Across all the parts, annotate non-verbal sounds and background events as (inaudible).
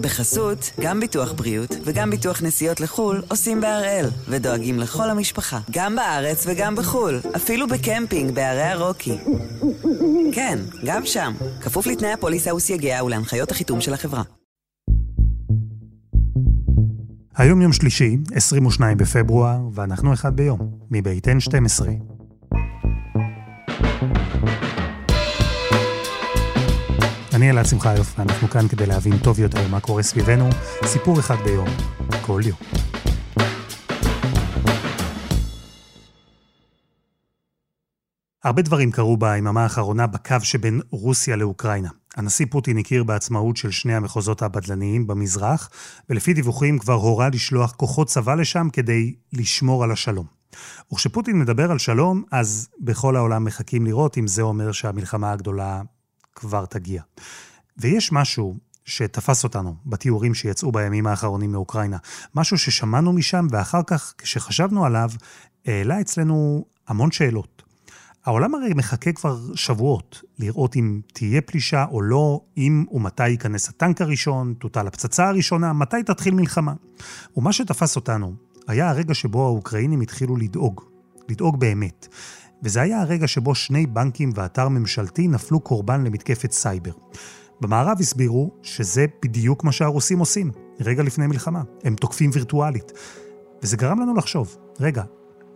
בחסות, גם ביטוח בריאות וגם ביטוח נסיעות לחו"ל עושים בהראל, ודואגים לכל המשפחה, גם בארץ וגם בחו"ל, אפילו בקמפינג בערי הרוקי. כן, גם שם, כפוף לתנאי הפוליסה וסייגיה ולהנחיות החיתום של החברה. היום יום שלישי, 22 בפברואר, ואנחנו אחד ביום, מבית N12. אני אלעד שמחיוף, ואנחנו כאן כדי להבין טוב יותר מה קורה סביבנו, סיפור אחד ביום, כל יום. הרבה דברים קרו ביממה האחרונה בקו שבין רוסיה לאוקראינה. הנשיא פוטין הכיר בעצמאות של שני המחוזות הבדלניים במזרח, ולפי דיווחים כבר הורה לשלוח כוחות צבא לשם כדי לשמור על השלום. וכשפוטין מדבר על שלום, אז בכל העולם מחכים לראות אם זה אומר שהמלחמה הגדולה כבר תגיע. ויש משהו שתפס אותנו בתיאורים שיצאו בימים האחרונים מאוקראינה. משהו ששמענו משם, ואחר כך, כשחשבנו עליו, העלה אצלנו המון שאלות. העולם הרי מחכה כבר שבועות לראות אם תהיה פלישה או לא, אם ומתי ייכנס הטנק הראשון, תוטל הפצצה הראשונה, מתי תתחיל מלחמה. ומה שתפס אותנו היה הרגע שבו האוקראינים התחילו לדאוג, לדאוג באמת. וזה היה הרגע שבו שני בנקים ואתר ממשלתי נפלו קורבן למתקפת סייבר. במערב הסבירו שזה בדיוק מה שהרוסים עושים, רגע לפני מלחמה. הם תוקפים וירטואלית. וזה גרם לנו לחשוב, רגע,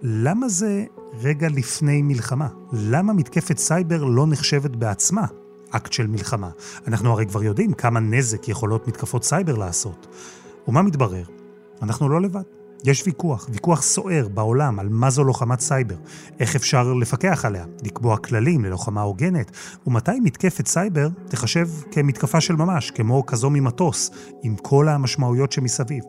למה זה רגע לפני מלחמה? למה מתקפת סייבר לא נחשבת בעצמה אקט של מלחמה? אנחנו הרי כבר יודעים כמה נזק יכולות מתקפות סייבר לעשות. ומה מתברר? אנחנו לא לבד. יש ויכוח, ויכוח סוער בעולם על מה זו לוחמת סייבר, איך אפשר לפקח עליה, לקבוע כללים ללוחמה הוגנת, ומתי מתקפת סייבר תחשב כמתקפה של ממש, כמו כזו ממטוס, עם כל המשמעויות שמסביב.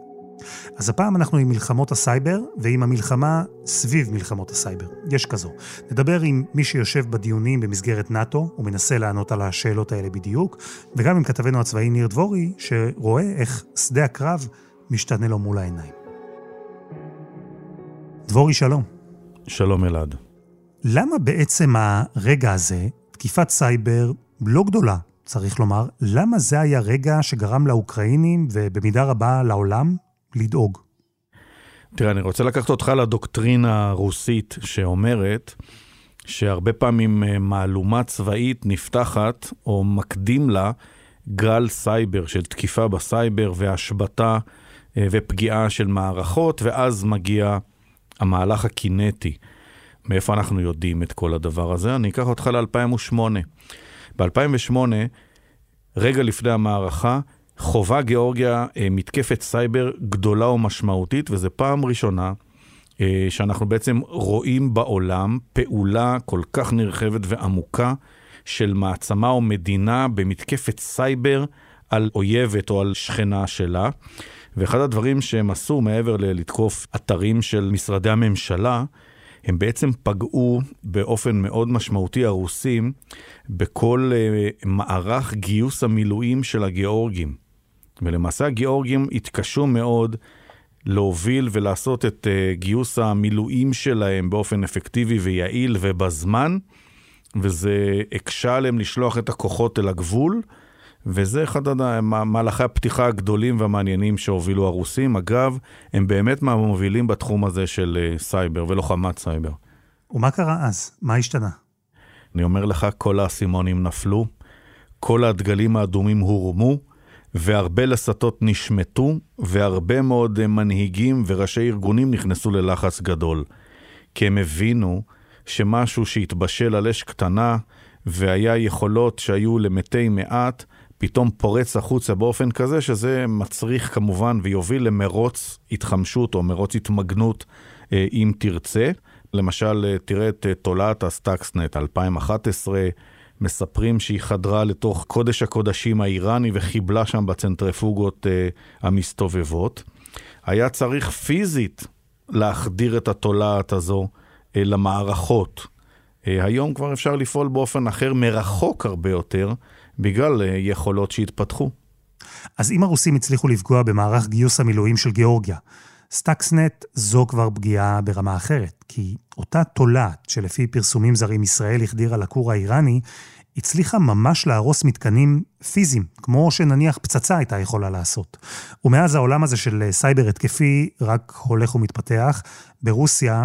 אז הפעם אנחנו עם מלחמות הסייבר ועם המלחמה סביב מלחמות הסייבר. יש כזו. נדבר עם מי שיושב בדיונים במסגרת נאט"ו ומנסה לענות על השאלות האלה בדיוק, וגם עם כתבנו הצבאי ניר דבורי, שרואה איך שדה הקרב משתנה לו מול העיניים. דבורי, שלום. שלום אלעד. למה בעצם הרגע הזה, תקיפת סייבר לא גדולה, צריך לומר, למה זה היה רגע שגרם לאוקראינים, ובמידה רבה לעולם, לדאוג? תראה, אני רוצה לקחת אותך לדוקטרינה הרוסית שאומרת שהרבה פעמים אה, מהלומה צבאית נפתחת, או מקדים לה, גל סייבר של תקיפה בסייבר והשבתה אה, ופגיעה של מערכות, ואז מגיע המהלך הקינטי. מאיפה אנחנו יודעים את כל הדבר הזה? אני אקח אותך ל-2008. ב-2008, רגע לפני המערכה, חווה גיאורגיה אה, מתקפת סייבר גדולה ומשמעותית, וזו פעם ראשונה אה, שאנחנו בעצם רואים בעולם פעולה כל כך נרחבת ועמוקה של מעצמה או מדינה במתקפת סייבר על אויבת או על שכנה שלה. ואחד הדברים שהם עשו מעבר ללתקוף אתרים של משרדי הממשלה, הם בעצם פגעו באופן מאוד משמעותי, הרוסים, בכל uh, מערך גיוס המילואים של הגיאורגים. ולמעשה הגיאורגים התקשו מאוד להוביל ולעשות את uh, גיוס המילואים שלהם באופן אפקטיבי ויעיל ובזמן, וזה הקשה עליהם לשלוח את הכוחות אל הגבול. וזה אחד מהלכי הפתיחה הגדולים והמעניינים שהובילו הרוסים. אגב, הם באמת מהמובילים בתחום הזה של אה, סייבר ולוחמת סייבר. ומה קרה אז? מה השתנה? אני אומר לך, כל האסימונים נפלו, כל הדגלים האדומים הורמו, והרבה לסתות נשמטו, והרבה מאוד אה, מנהיגים וראשי ארגונים נכנסו ללחץ גדול. כי הם הבינו שמשהו שהתבשל על אש קטנה, והיה יכולות שהיו למתי מעט, פתאום פורץ החוצה באופן כזה שזה מצריך כמובן ויוביל למרוץ התחמשות או מרוץ התמגנות אה, אם תרצה. למשל, אה, תראה את אה, תולעת הסטאקסנט 2011, מספרים שהיא חדרה לתוך קודש הקודשים האיראני וחיבלה שם בצנטריפוגות המסתובבות. היה צריך פיזית להחדיר את התולעת הזו למערכות. היום כבר אפשר לפעול באופן אחר, מרחוק הרבה יותר, בגלל אה, יכולות שהתפתחו. אז אם הרוסים הצליחו לפגוע במערך גיוס המילואים של גיאורגיה, סטאקסנט זו כבר פגיעה ברמה אחרת, כי אותה תולעת שלפי פרסומים זרים ישראל החדירה לכור האיראני, הצליחה ממש להרוס מתקנים פיזיים, כמו שנניח פצצה הייתה יכולה לעשות. ומאז העולם הזה של סייבר התקפי רק הולך ומתפתח. ברוסיה,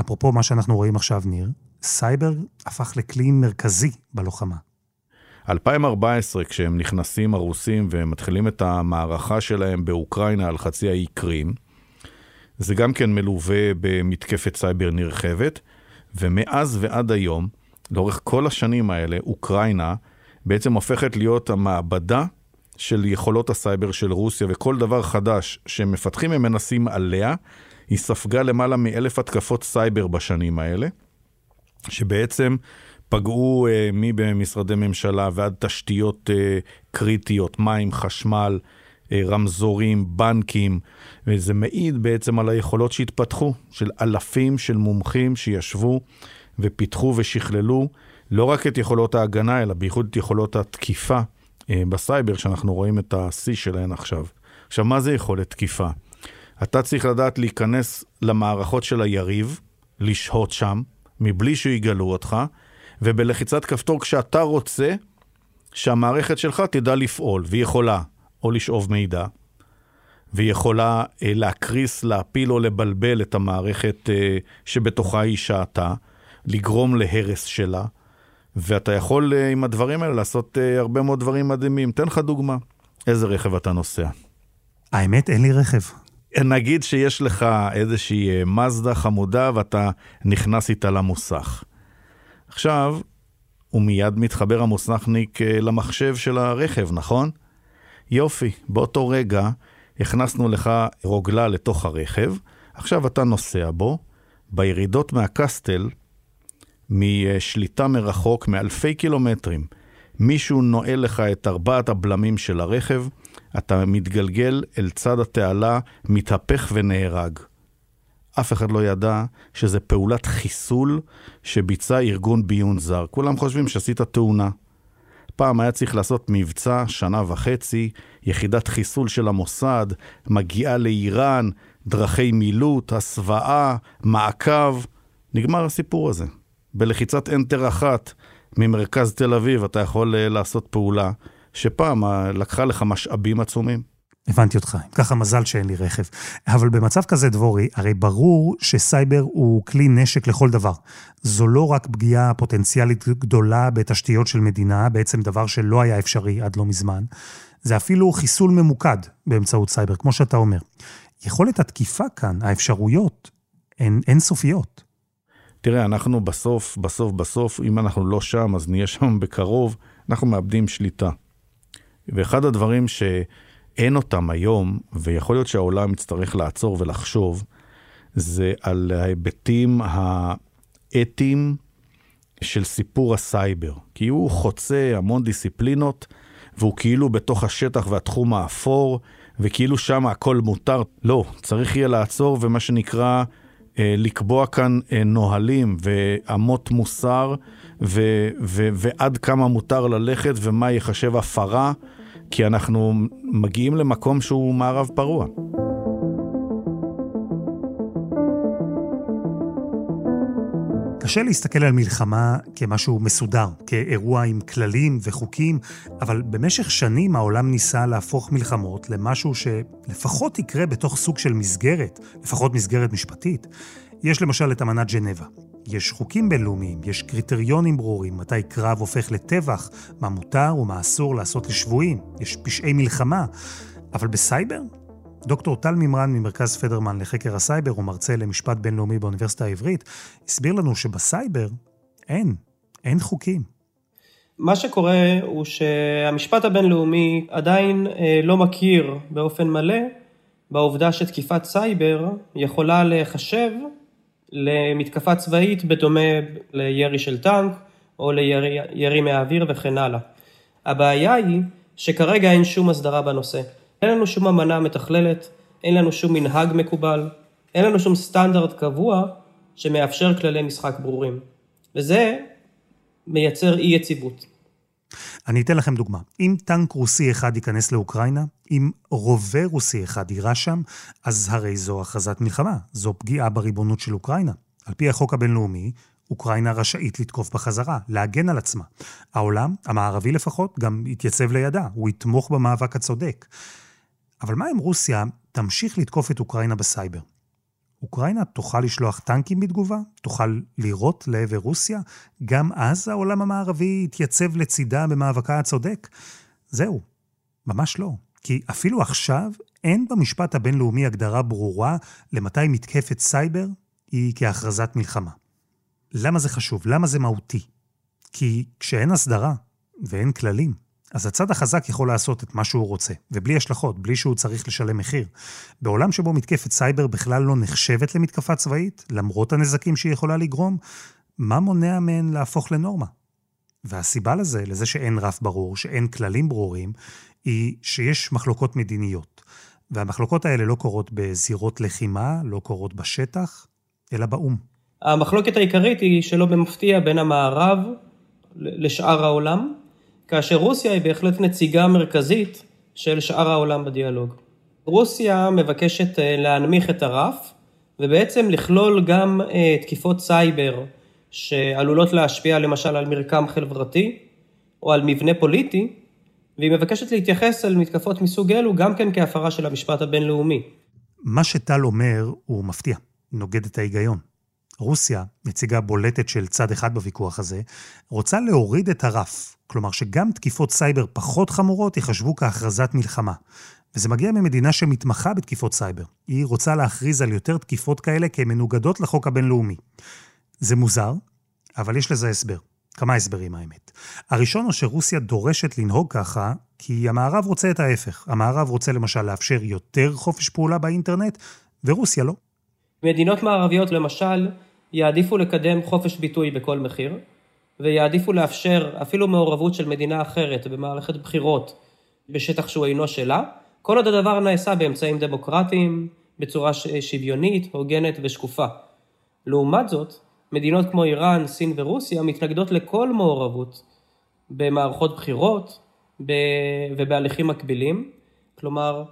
אפרופו מה שאנחנו רואים עכשיו, ניר, סייבר הפך לכלי מרכזי בלוחמה. 2014, כשהם נכנסים הרוסים ומתחילים את המערכה שלהם באוקראינה על חצי האי קרים, זה גם כן מלווה במתקפת סייבר נרחבת, ומאז ועד היום, לאורך כל השנים האלה, אוקראינה בעצם הופכת להיות המעבדה של יכולות הסייבר של רוסיה, וכל דבר חדש שהם מפתחים הם מנסים עליה. היא ספגה למעלה מאלף התקפות סייבר בשנים האלה, שבעצם פגעו אה, ממשרדי ממשלה ועד תשתיות אה, קריטיות, מים, חשמל, אה, רמזורים, בנקים, וזה מעיד בעצם על היכולות שהתפתחו, של אלפים של מומחים שישבו ופיתחו ושכללו לא רק את יכולות ההגנה, אלא בייחוד את יכולות התקיפה אה, בסייבר, שאנחנו רואים את השיא שלהן עכשיו. עכשיו, מה זה יכולת תקיפה? אתה צריך לדעת להיכנס למערכות של היריב, לשהות שם, מבלי שיגלו אותך, ובלחיצת כפתור כשאתה רוצה, שהמערכת שלך תדע לפעול, והיא יכולה או לשאוב מידע, והיא יכולה אה, להקריס, להפיל או לבלבל את המערכת אה, שבתוכה היא שעתה, לגרום להרס שלה, ואתה יכול אה, עם הדברים האלה לעשות אה, הרבה מאוד דברים מדהימים. תן לך דוגמה, איזה רכב אתה נוסע? האמת, אין לי רכב. נגיד שיש לך איזושהי אה, מזדה חמודה ואתה נכנס איתה למוסך. עכשיו, הוא מיד מתחבר המוסכניק למחשב של הרכב, נכון? יופי, באותו רגע הכנסנו לך רוגלה לתוך הרכב, עכשיו אתה נוסע בו, בירידות מהקסטל משליטה מרחוק מאלפי קילומטרים. מישהו נועל לך את ארבעת הבלמים של הרכב, אתה מתגלגל אל צד התעלה, מתהפך ונהרג. אף אחד לא ידע שזה פעולת חיסול שביצע ארגון ביון זר. כולם חושבים שעשית תאונה. פעם היה צריך לעשות מבצע שנה וחצי, יחידת חיסול של המוסד, מגיעה לאיראן, דרכי מילוט, הסוואה, מעקב. נגמר הסיפור הזה. בלחיצת Enter אחת ממרכז תל אביב אתה יכול אה, לעשות פעולה שפעם אה, לקחה לך משאבים עצומים. הבנתי אותך, ככה מזל שאין לי רכב. אבל במצב כזה, דבורי, הרי ברור שסייבר הוא כלי נשק לכל דבר. זו לא רק פגיעה פוטנציאלית גדולה בתשתיות של מדינה, בעצם דבר שלא היה אפשרי עד לא מזמן, זה אפילו חיסול ממוקד באמצעות סייבר, כמו שאתה אומר. יכולת התקיפה כאן, האפשרויות, הן אינסופיות. תראה, אנחנו בסוף, בסוף, בסוף, אם אנחנו לא שם, אז נהיה שם בקרוב, אנחנו מאבדים שליטה. ואחד הדברים שאין אותם היום, ויכול להיות שהעולם יצטרך לעצור ולחשוב, זה על ההיבטים האתיים של סיפור הסייבר. כי הוא חוצה המון דיסציפלינות, והוא כאילו בתוך השטח והתחום האפור, וכאילו שם הכל מותר. לא, צריך יהיה לעצור, ומה שנקרא... אה, לקבוע כאן אה, נהלים ואמות מוסר ו- ו- ועד כמה מותר ללכת ומה ייחשב הפרה, כי אנחנו מגיעים למקום שהוא מערב פרוע. קשה להסתכל על מלחמה כמשהו מסודר, כאירוע עם כללים וחוקים, אבל במשך שנים העולם ניסה להפוך מלחמות למשהו שלפחות יקרה בתוך סוג של מסגרת, לפחות מסגרת משפטית. יש למשל את אמנת ג'נבה. יש חוקים בינלאומיים, יש קריטריונים ברורים, מתי קרב הופך לטבח, מה מותר ומה אסור לעשות לשבויים, יש פשעי מלחמה. אבל בסייבר דוקטור טל מימרן ממרכז פדרמן לחקר הסייבר ומרצה למשפט בינלאומי באוניברסיטה העברית, הסביר לנו שבסייבר אין, אין חוקים. מה שקורה הוא שהמשפט הבינלאומי עדיין אה, לא מכיר באופן מלא בעובדה שתקיפת סייבר יכולה להיחשב למתקפה צבאית בדומה לירי של טנק או לירי מהאוויר וכן הלאה. הבעיה היא שכרגע אין שום הסדרה בנושא. אין לנו שום אמנה מתכללת, אין לנו שום מנהג מקובל, אין לנו שום סטנדרט קבוע שמאפשר כללי משחק ברורים. וזה מייצר אי יציבות. אני אתן לכם דוגמה. אם טנק רוסי אחד ייכנס לאוקראינה, אם רובה רוסי אחד יירה שם, אז הרי זו הכרזת מלחמה, זו פגיעה בריבונות של אוקראינה. על פי החוק הבינלאומי, אוקראינה רשאית לתקוף בחזרה, להגן על עצמה. העולם, המערבי לפחות, גם יתייצב לידה, הוא יתמוך במאבק הצודק. אבל מה אם רוסיה תמשיך לתקוף את אוקראינה בסייבר? אוקראינה תוכל לשלוח טנקים בתגובה? תוכל לירות לעבר רוסיה? גם אז העולם המערבי יתייצב לצידה במאבקה הצודק? זהו, ממש לא. כי אפילו עכשיו אין במשפט הבינלאומי הגדרה ברורה למתי מתקפת סייבר היא כהכרזת מלחמה. למה זה חשוב? למה זה מהותי? כי כשאין הסדרה ואין כללים, אז הצד החזק יכול לעשות את מה שהוא רוצה, ובלי השלכות, בלי שהוא צריך לשלם מחיר. בעולם שבו מתקפת סייבר בכלל לא נחשבת למתקפה צבאית, למרות הנזקים שהיא יכולה לגרום, מה מונע מהן להפוך לנורמה? והסיבה לזה, לזה שאין רף ברור, שאין כללים ברורים, היא שיש מחלוקות מדיניות. והמחלוקות האלה לא קורות בזירות לחימה, לא קורות בשטח, אלא באו"ם. המחלוקת העיקרית היא שלא במפתיע בין המערב לשאר העולם, כאשר רוסיה היא בהחלט נציגה מרכזית של שאר העולם בדיאלוג. רוסיה מבקשת אה, להנמיך את הרף ובעצם לכלול גם אה, תקיפות סייבר שעלולות להשפיע למשל על מרקם חברתי או על מבנה פוליטי, והיא מבקשת להתייחס אל מתקפות מסוג אלו גם כן כהפרה של המשפט הבינלאומי. מה שטל אומר הוא מפתיע, נוגד את ההיגיון. רוסיה, נציגה בולטת של צד אחד בוויכוח הזה, רוצה להוריד את הרף. כלומר שגם תקיפות סייבר פחות חמורות ייחשבו כהכרזת מלחמה. וזה מגיע ממדינה שמתמחה בתקיפות סייבר. היא רוצה להכריז על יותר תקיפות כאלה כמנוגדות לחוק הבינלאומי. זה מוזר, אבל יש לזה הסבר. כמה הסברים האמת. הראשון הוא שרוסיה דורשת לנהוג ככה, כי המערב רוצה את ההפך. המערב רוצה למשל לאפשר יותר חופש פעולה באינטרנט, ורוסיה לא. מדינות מערביות למשל יעדיפו לקדם חופש ביטוי בכל מחיר, ויעדיפו לאפשר אפילו מעורבות של מדינה אחרת במערכת בחירות בשטח שהוא אינו שלה, כל עוד הדבר נעשה באמצעים דמוקרטיים, בצורה שוויונית, הוגנת ושקופה. לעומת זאת, מדינות כמו איראן, סין ורוסיה מתנגדות לכל מעורבות במערכות בחירות ובהליכים מקבילים, כלומר,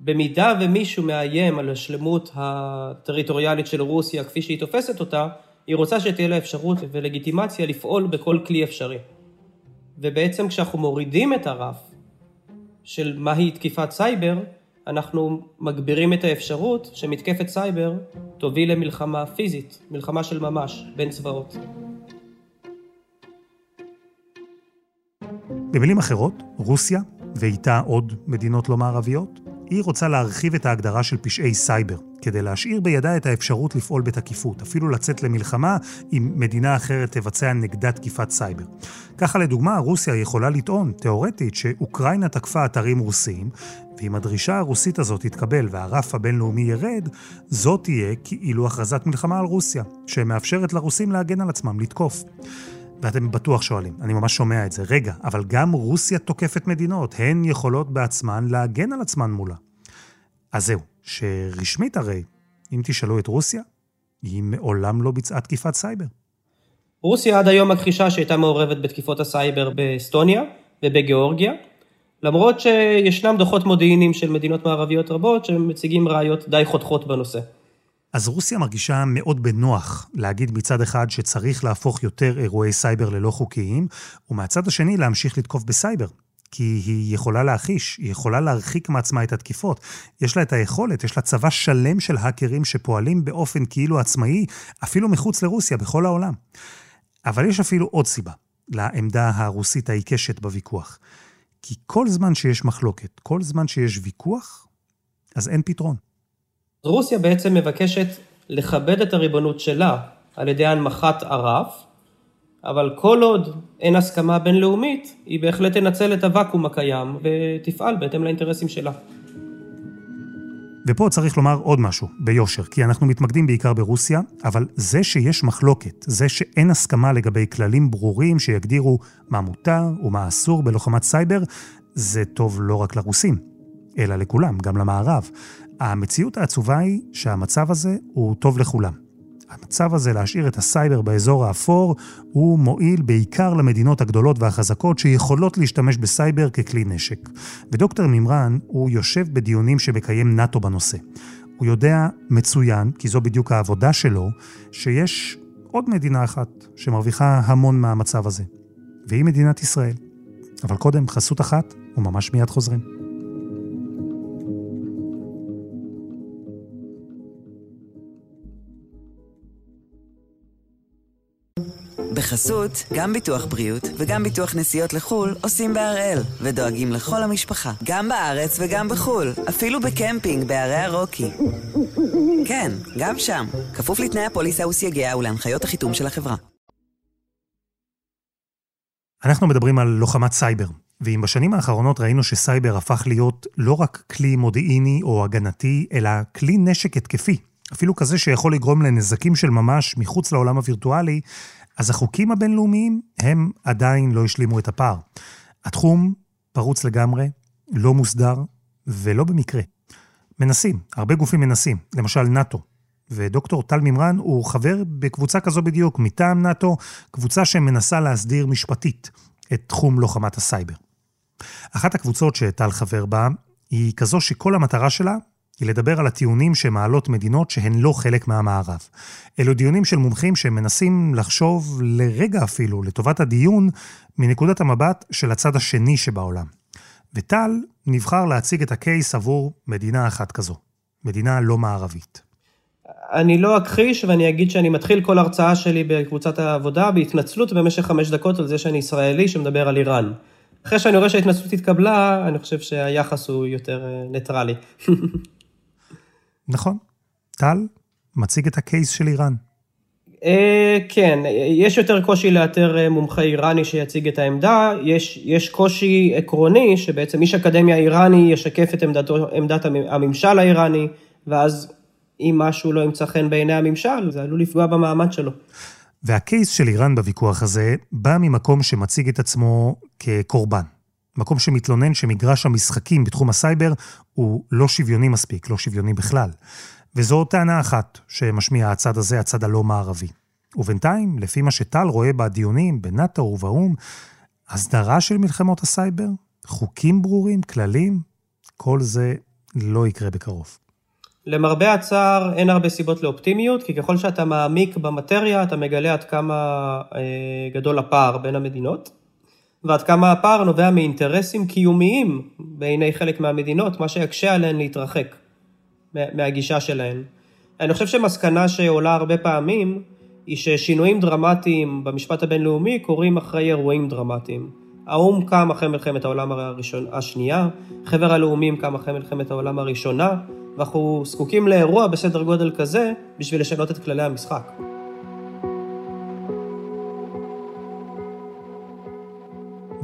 במידה ומישהו מאיים על השלמות הטריטוריאלית של רוסיה כפי שהיא תופסת אותה, היא רוצה שתהיה לה אפשרות ולגיטימציה לפעול בכל כלי אפשרי. ובעצם כשאנחנו מורידים את הרף של מהי תקיפת סייבר, אנחנו מגבירים את האפשרות שמתקפת סייבר תוביל למלחמה פיזית, מלחמה של ממש, בין צבאות. במילים אחרות, רוסיה, ואיתה עוד מדינות לא מערביות, היא רוצה להרחיב את ההגדרה של פשעי סייבר, כדי להשאיר בידה את האפשרות לפעול בתקיפות, אפילו לצאת למלחמה אם מדינה אחרת תבצע נגדה תקיפת סייבר. ככה לדוגמה, רוסיה יכולה לטעון, תאורטית, שאוקראינה תקפה אתרים רוסיים, ואם הדרישה הרוסית הזאת תתקבל והרף הבינלאומי ירד, זאת תהיה כאילו הכרזת מלחמה על רוסיה, שמאפשרת לרוסים להגן על עצמם, לתקוף. ואתם בטוח שואלים, אני ממש שומע את זה. רגע, אבל גם רוסיה תוקפת מדינות, הן יכולות בעצמן להגן על עצמן מולה. אז זהו, שרשמית הרי, אם תשאלו את רוסיה, היא מעולם לא ביצעה תקיפת סייבר. רוסיה עד היום מכחישה שהייתה מעורבת בתקיפות הסייבר באסטוניה ובגיאורגיה, למרות שישנם דוחות מודיעיניים של מדינות מערביות רבות שמציגים ראיות די חותכות בנושא. אז רוסיה מרגישה מאוד בנוח להגיד מצד אחד שצריך להפוך יותר אירועי סייבר ללא חוקיים, ומהצד השני להמשיך לתקוף בסייבר. כי היא יכולה להכחיש, היא יכולה להרחיק מעצמה את התקיפות. יש לה את היכולת, יש לה צבא שלם של האקרים שפועלים באופן כאילו עצמאי, אפילו מחוץ לרוסיה, בכל העולם. אבל יש אפילו עוד סיבה לעמדה הרוסית העיקשת בוויכוח. כי כל זמן שיש מחלוקת, כל זמן שיש ויכוח, אז אין פתרון. רוסיה בעצם מבקשת לכבד את הריבונות שלה על ידי הנמכת הרף, אבל כל עוד אין הסכמה בינלאומית, היא בהחלט תנצל את הוואקום הקיים ותפעל בהתאם לאינטרסים שלה. ופה צריך לומר עוד משהו, ביושר, כי אנחנו מתמקדים בעיקר ברוסיה, אבל זה שיש מחלוקת, זה שאין הסכמה לגבי כללים ברורים שיגדירו מה מותר ומה אסור בלוחמת סייבר, זה טוב לא רק לרוסים, אלא לכולם, גם למערב. המציאות העצובה היא שהמצב הזה הוא טוב לכולם. המצב הזה להשאיר את הסייבר באזור האפור הוא מועיל בעיקר למדינות הגדולות והחזקות שיכולות להשתמש בסייבר ככלי נשק. ודוקטור מימרן הוא יושב בדיונים שמקיים נאט"ו בנושא. הוא יודע מצוין, כי זו בדיוק העבודה שלו, שיש עוד מדינה אחת שמרוויחה המון מהמצב הזה, והיא מדינת ישראל. אבל קודם, חסות אחת, וממש מיד חוזרים. בחסות, גם ביטוח בריאות וגם ביטוח נסיעות לחו"ל עושים בהראל, ודואגים לכל המשפחה, גם בארץ וגם בחו"ל, אפילו בקמפינג בערי הרוקי. כן, גם שם, כפוף לתנאי הפוליסה וסייגיה ולהנחיות החיתום של החברה. אנחנו מדברים על לוחמת סייבר, ואם בשנים האחרונות ראינו שסייבר הפך להיות לא רק כלי מודיעיני או הגנתי, אלא כלי נשק התקפי, אפילו כזה שיכול לגרום לנזקים של ממש מחוץ לעולם הווירטואלי, אז החוקים הבינלאומיים הם עדיין לא השלימו את הפער. התחום פרוץ לגמרי, לא מוסדר ולא במקרה. מנסים, הרבה גופים מנסים, למשל נאט"ו. ודוקטור טל מימרן הוא חבר בקבוצה כזו בדיוק, מטעם נאט"ו, קבוצה שמנסה להסדיר משפטית את תחום לוחמת הסייבר. אחת הקבוצות שטל חבר בה היא כזו שכל המטרה שלה היא לדבר על הטיעונים שמעלות מדינות שהן לא חלק מהמערב. אלו דיונים של מומחים שמנסים לחשוב לרגע אפילו, לטובת הדיון, מנקודת המבט של הצד השני שבעולם. וטל נבחר להציג את ה case עבור מדינה אחת כזו, מדינה לא מערבית. אני לא אכחיש ואני אגיד שאני מתחיל כל הרצאה שלי בקבוצת העבודה בהתנצלות במשך חמש דקות על זה שאני ישראלי שמדבר על איראן. אחרי שאני רואה שההתנצלות התקבלה, אני חושב שהיחס הוא יותר אה, ניטרלי. (laughs) נכון. טל מציג את ה case של איראן. אה, כן, יש יותר קושי לאתר אה, מומחה איראני שיציג את העמדה, יש, יש קושי עקרוני שבעצם איש אקדמיה איראני ישקף את עמדתו, עמדת הממשל האיראני, ואז אם משהו לא ימצא חן בעיני הממשל, זה עלול לפגוע במעמד שלו. וה case של איראן בוויכוח הזה בא ממקום שמציג את עצמו כקורבן. מקום שמתלונן שמגרש המשחקים בתחום הסייבר הוא לא שוויוני מספיק, לא שוויוני בכלל. וזו טענה אחת שמשמיע הצד הזה, הצד הלא מערבי. ובינתיים, לפי מה שטל רואה בדיונים בנאט"ו ובאו"ם, הסדרה של מלחמות הסייבר, חוקים ברורים, כללים, כל זה לא יקרה בקרוב. למרבה הצער, אין הרבה סיבות לאופטימיות, כי ככל שאתה מעמיק במטריה, אתה מגלה עד כמה אה, גדול הפער בין המדינות. ועד כמה הפער נובע מאינטרסים קיומיים בעיני חלק מהמדינות, מה שיקשה עליהן להתרחק מהגישה שלהן. אני חושב שמסקנה שעולה הרבה פעמים, היא ששינויים דרמטיים במשפט הבינלאומי קורים אחרי אירועים דרמטיים. האו"ם קם אחרי מלחמת העולם הראשון, השנייה, חבר הלאומים קם אחרי מלחמת העולם הראשונה, ואנחנו זקוקים לאירוע בסדר גודל כזה בשביל לשנות את כללי המשחק.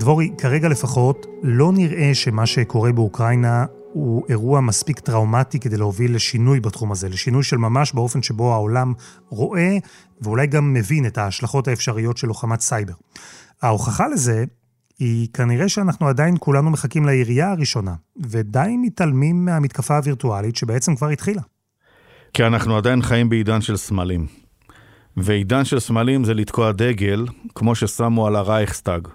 דבורי, כרגע לפחות, לא נראה שמה שקורה באוקראינה הוא אירוע מספיק טראומטי כדי להוביל לשינוי בתחום הזה, לשינוי של ממש באופן שבו העולם רואה ואולי גם מבין את ההשלכות האפשריות של לוחמת סייבר. ההוכחה לזה היא כנראה שאנחנו עדיין כולנו מחכים לירייה הראשונה, ודי מתעלמים מהמתקפה הווירטואלית שבעצם כבר התחילה. כי אנחנו עדיין חיים בעידן של סמלים. ועידן של סמלים זה לתקוע דגל, כמו ששמו על הרייכסטאג.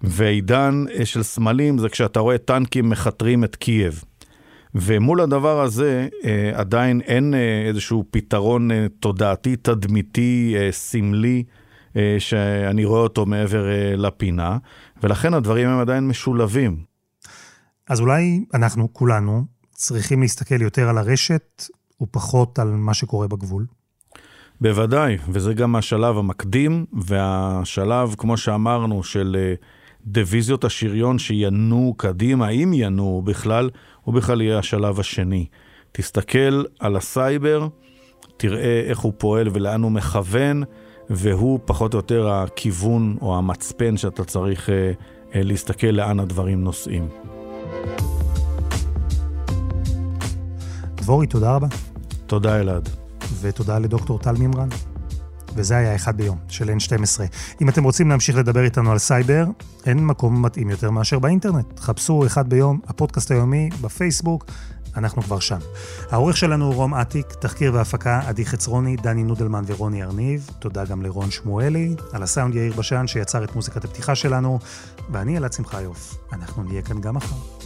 ועידן אה, של סמלים זה כשאתה רואה טנקים מכתרים את קייב. ומול הדבר הזה אה, עדיין אין אה, איזשהו פתרון תודעתי, תדמיתי, סמלי, שאני רואה אותו מעבר לפינה, ולכן הדברים הם עדיין משולבים. אז אולי אנחנו, כולנו, צריכים להסתכל יותר על הרשת ופחות על מה שקורה בגבול? בוודאי, וזה גם השלב המקדים, והשלב, כמו שאמרנו, של דיוויזיות השריון שינועו קדימה, אם ינועו בכלל, הוא בכלל יהיה השלב השני. תסתכל על הסייבר, תראה איך הוא פועל ולאן הוא מכוון, והוא פחות או יותר הכיוון או המצפן שאתה צריך אה, אה, להסתכל לאן הדברים נוסעים. דבורי, תודה רבה. תודה אלעד. ותודה לדוקטור טל מימרן. וזה היה אחד ביום, של N12. אם אתם רוצים להמשיך לדבר איתנו על סייבר, אין מקום מתאים יותר מאשר באינטרנט. חפשו אחד ביום, הפודקאסט היומי, בפייסבוק, אנחנו כבר שם. העורך שלנו הוא רום אטיק, תחקיר והפקה עדי חצרוני, דני נודלמן ורוני ארניב. תודה גם לרון שמואלי, על הסאונד יאיר בשן שיצר את מוזיקת הפתיחה שלנו, ואני אלעד שמחיוף. אנחנו נהיה כאן גם מחר.